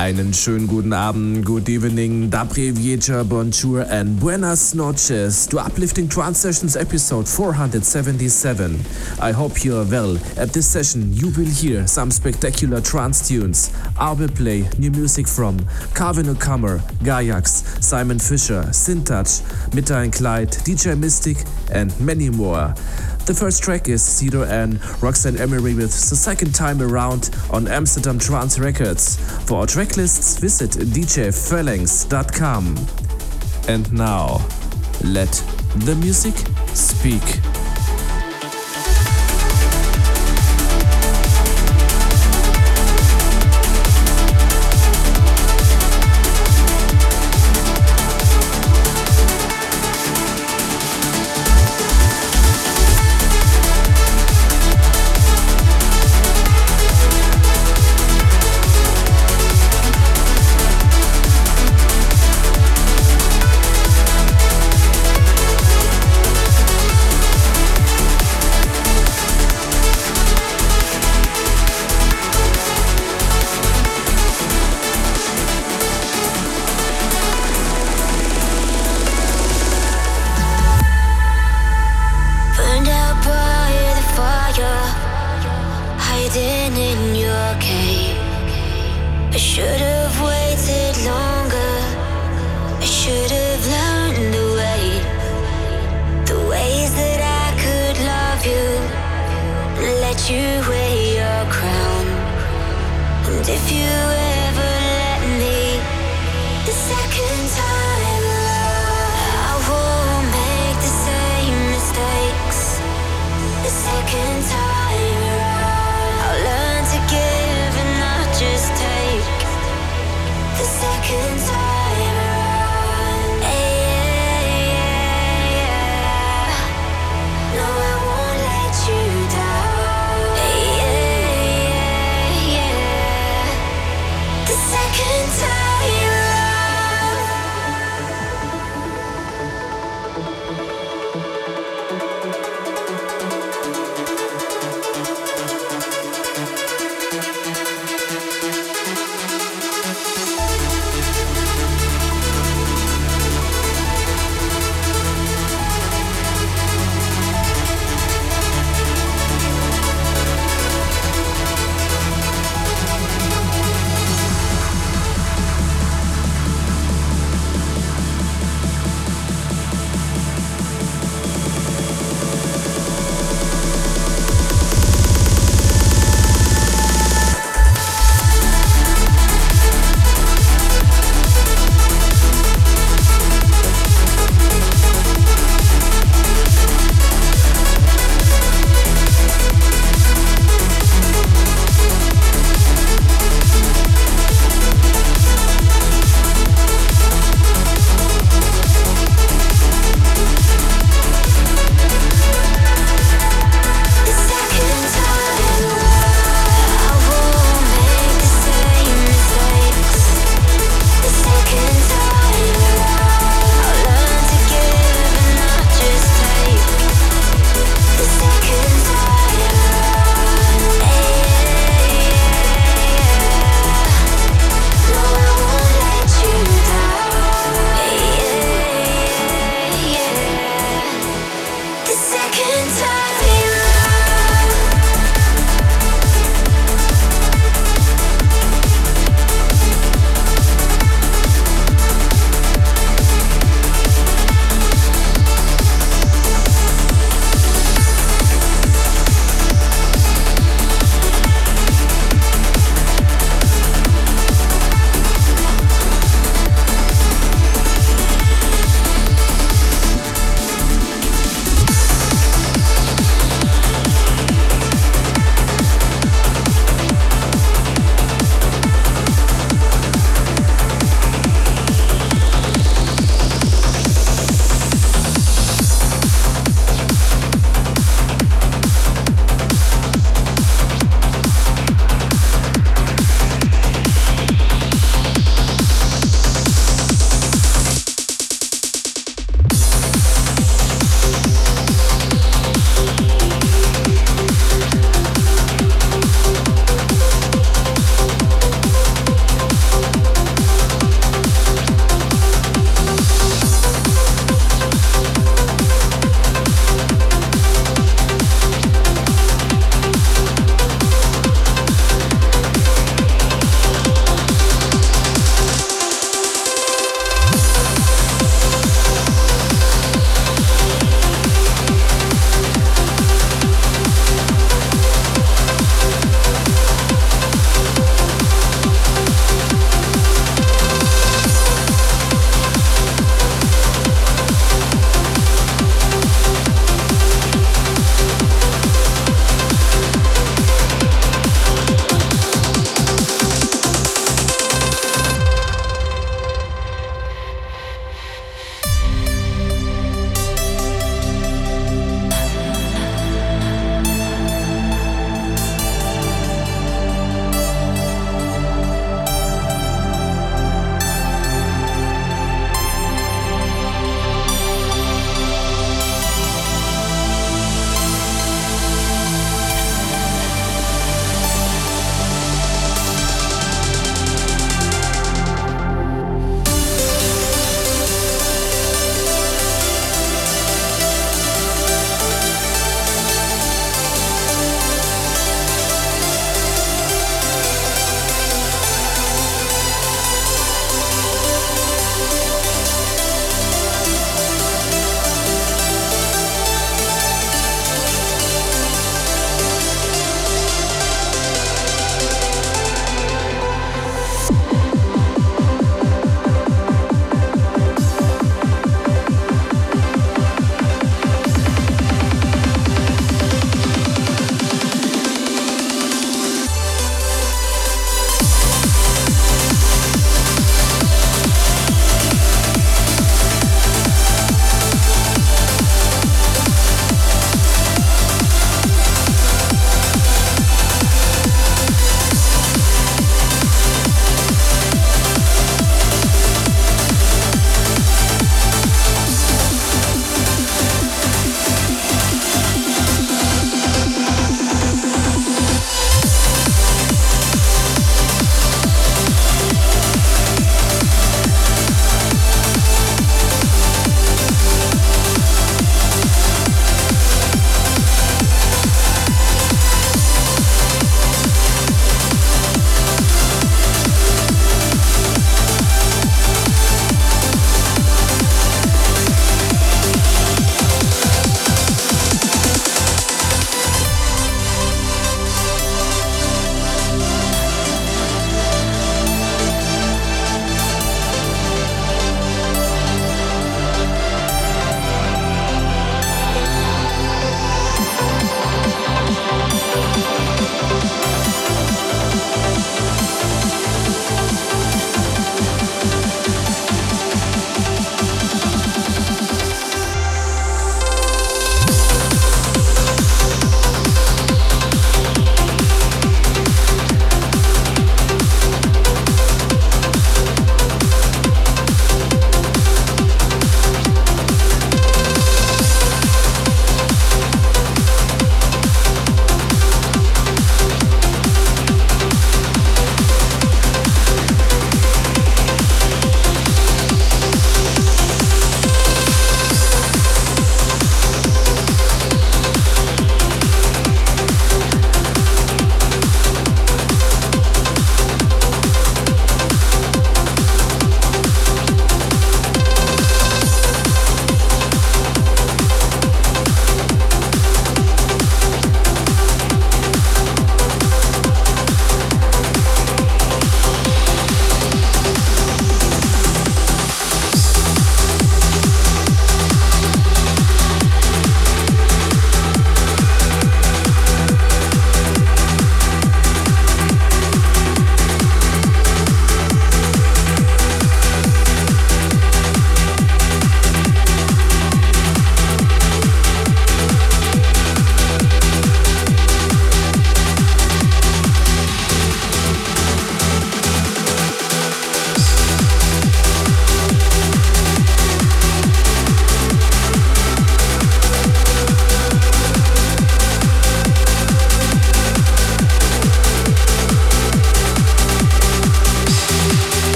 Einen schönen guten Abend, good evening, d'après vieja, bonjour and buenas noches to Uplifting Trance Sessions episode 477. I hope you are well. At this session you will hear some spectacular trance tunes. I will play new music from Calvin O'Commor, Gayax, Simon Fischer, Syntouch, Metta and Glyde, DJ Mystic and many more. The first track is Zedo and Roxanne Emery with the second time around on Amsterdam Trance Records. For our track lists, visit djphalanx.com. And now, let the music speak.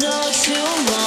no tomorrow.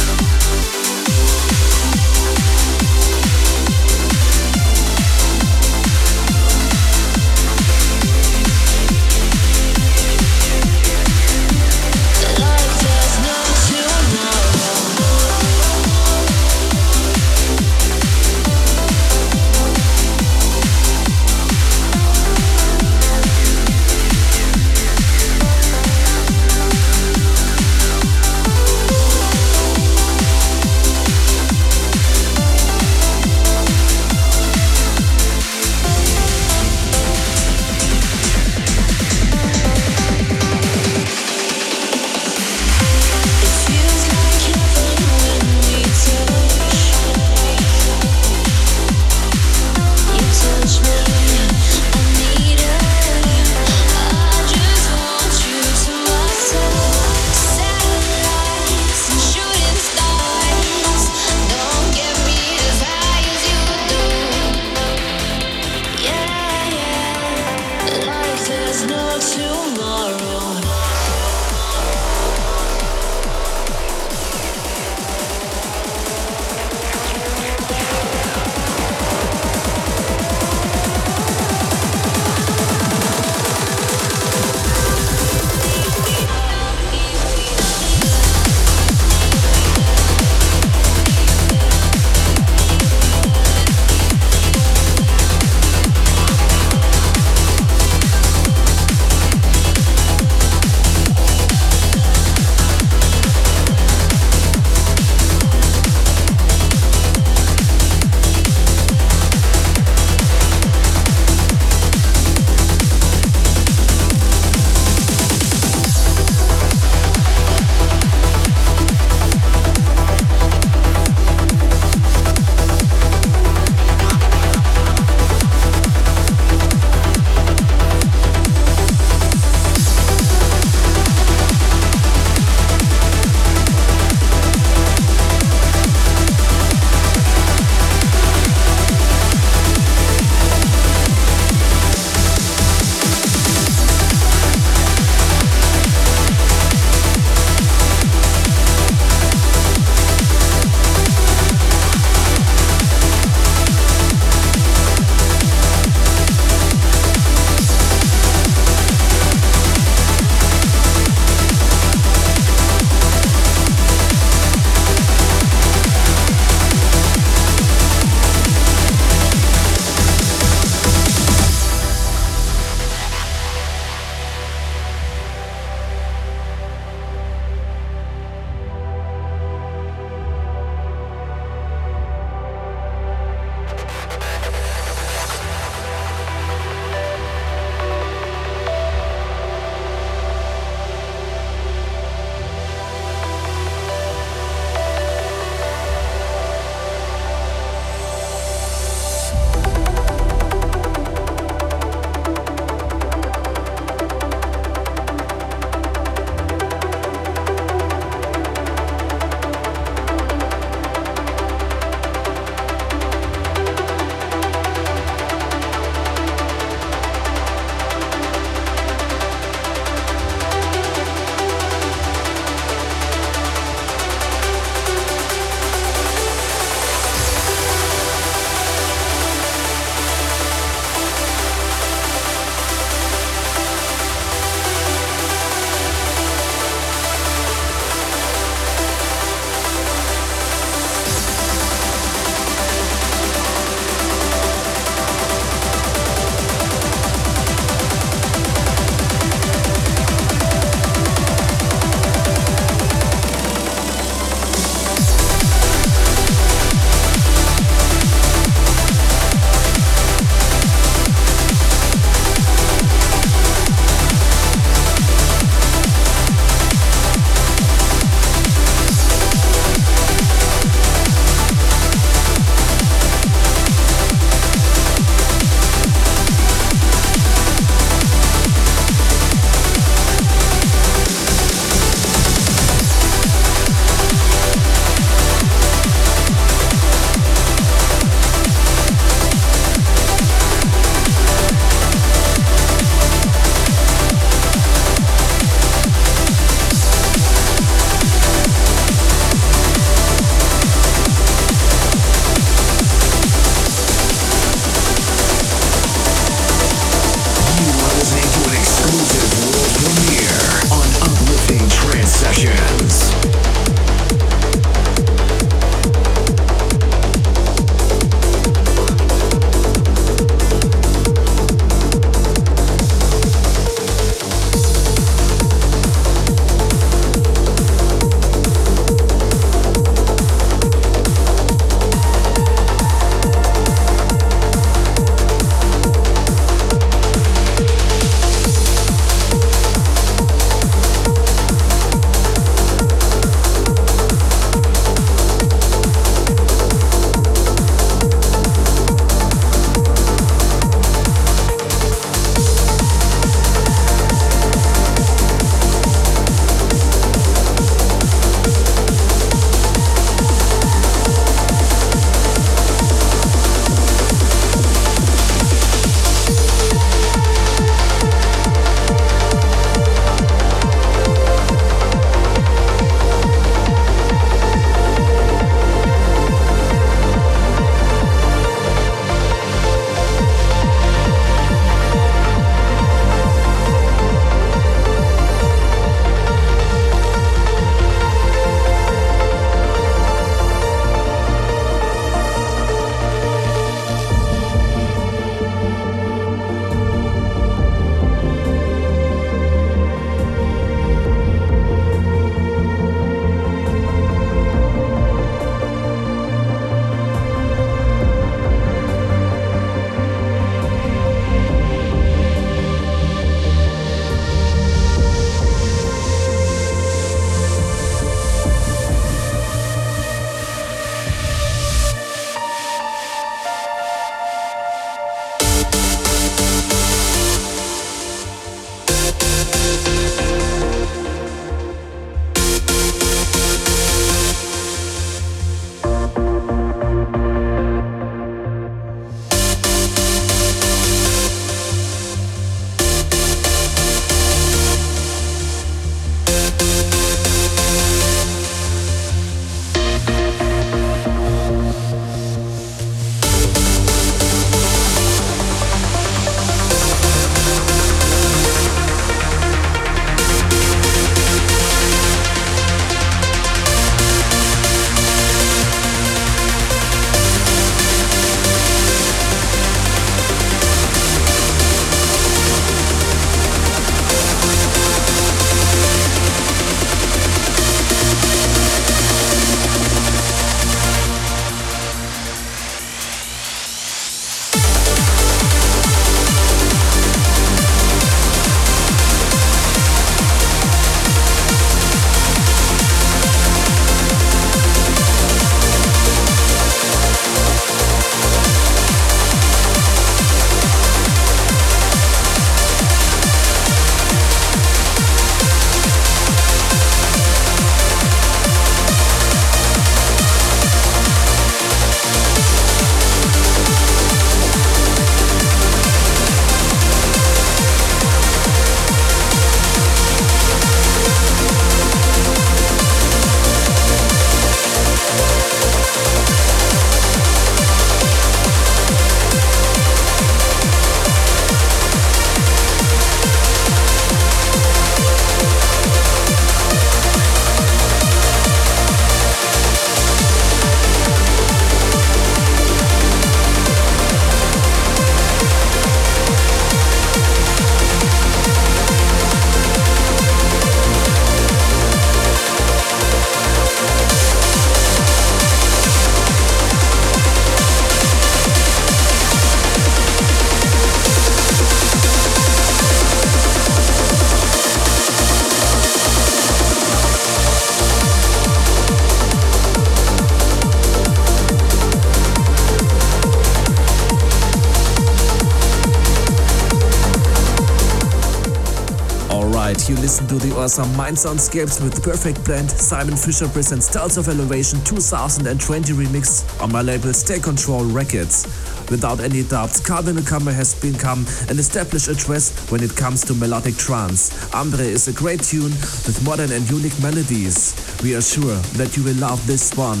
Awesome Mindsoundscapes with perfect blend. Simon Fischer presents Styles of Elevation 2020 remix on my label State Control Records. Without any doubt, Calvin O'Commor has become an established address when it comes to melodic trance. Ambre is a great tune with modern and unique melodies. We are sure that you will love this one.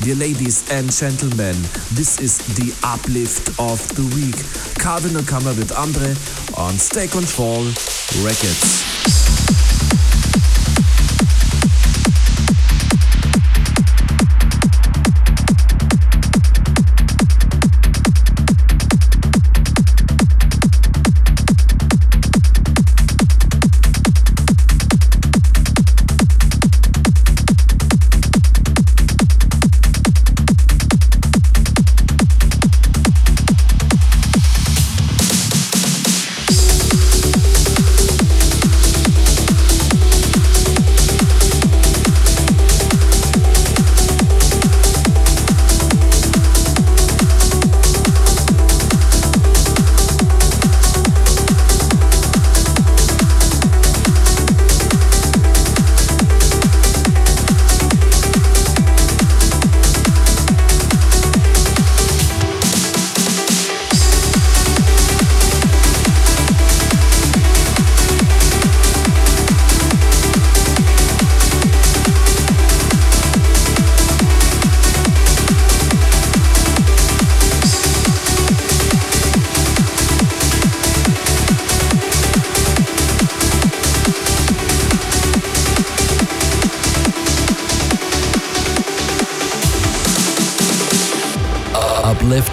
Dear ladies and gentlemen, this is the uplift of the week. Calvin O'Commor with Ambre on State Control Records.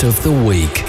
Of the week.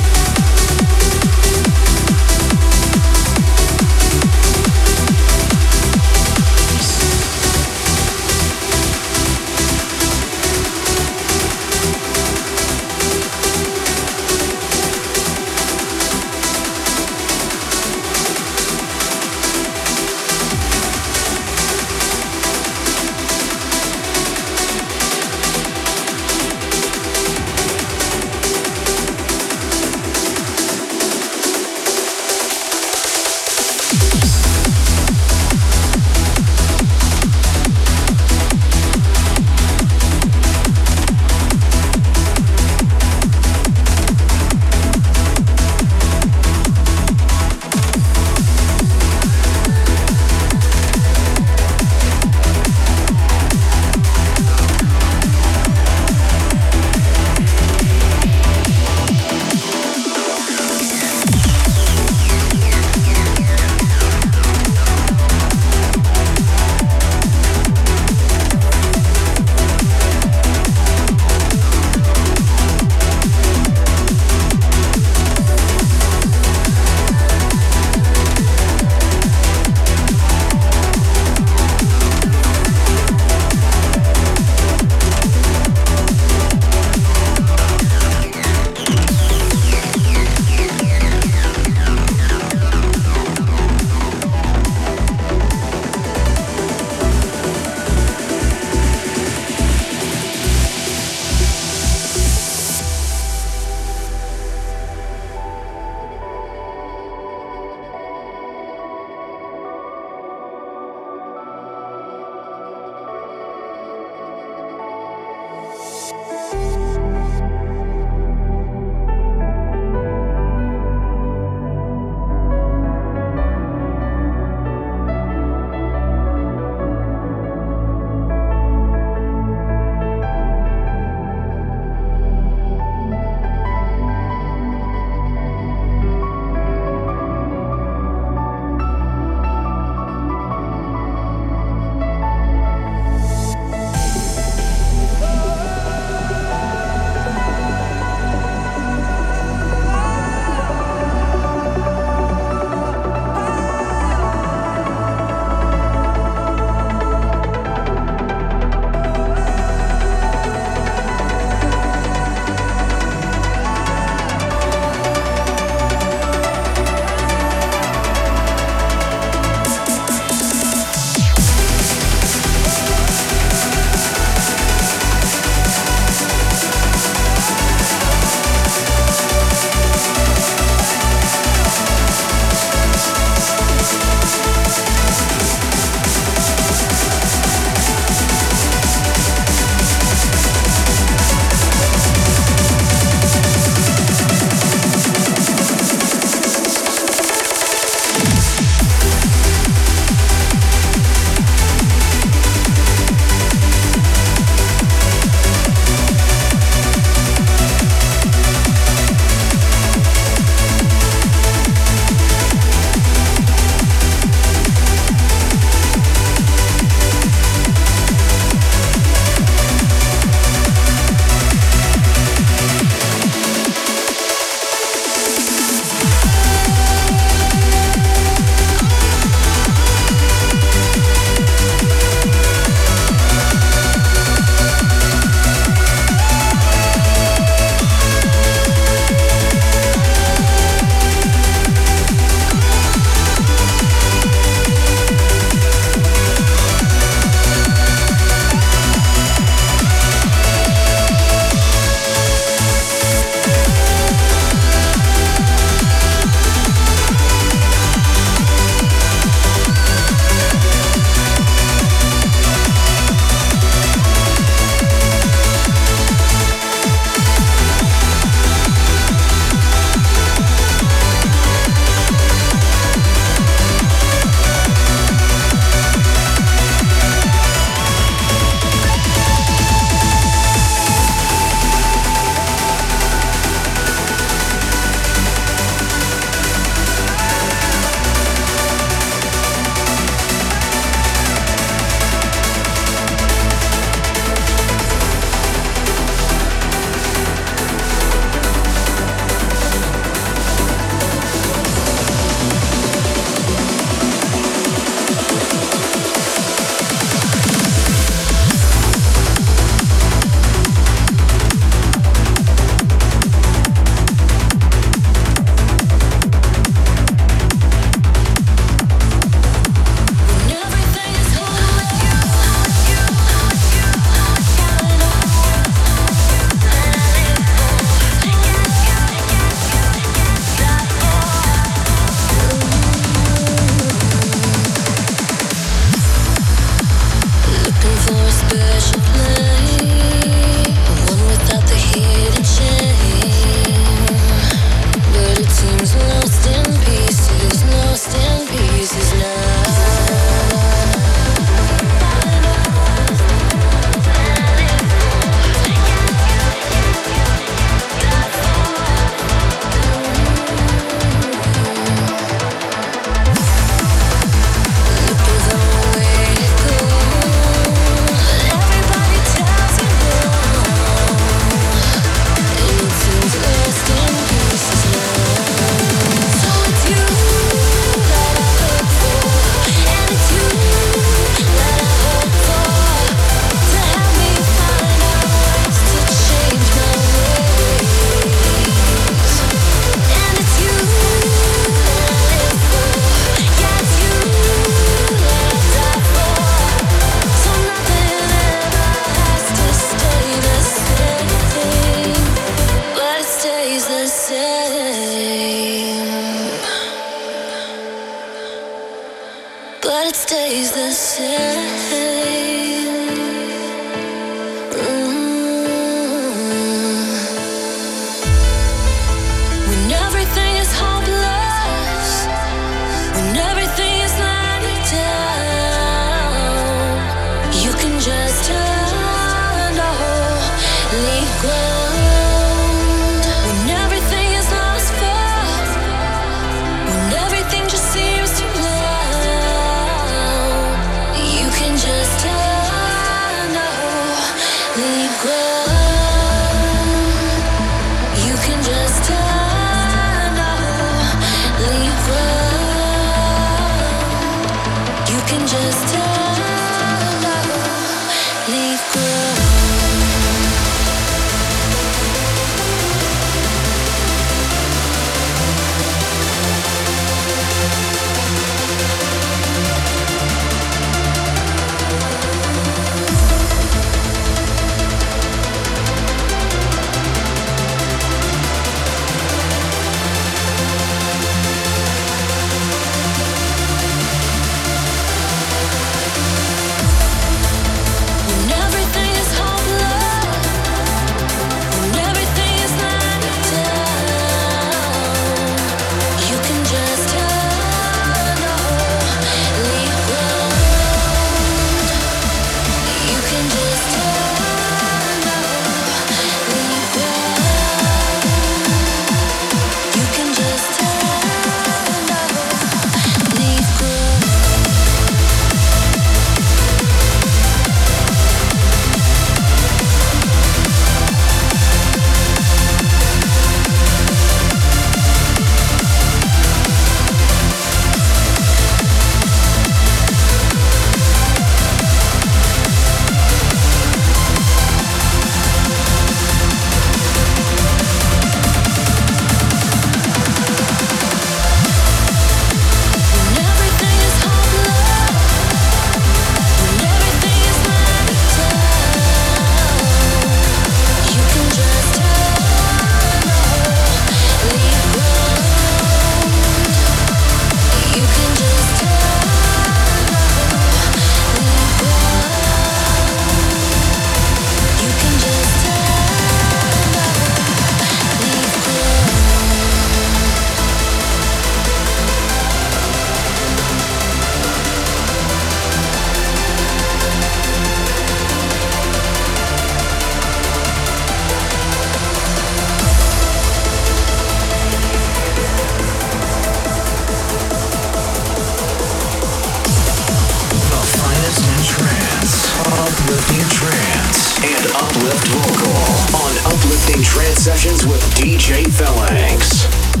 and uplift vocal on Uplifting trance Sessions with DJ Phalanx.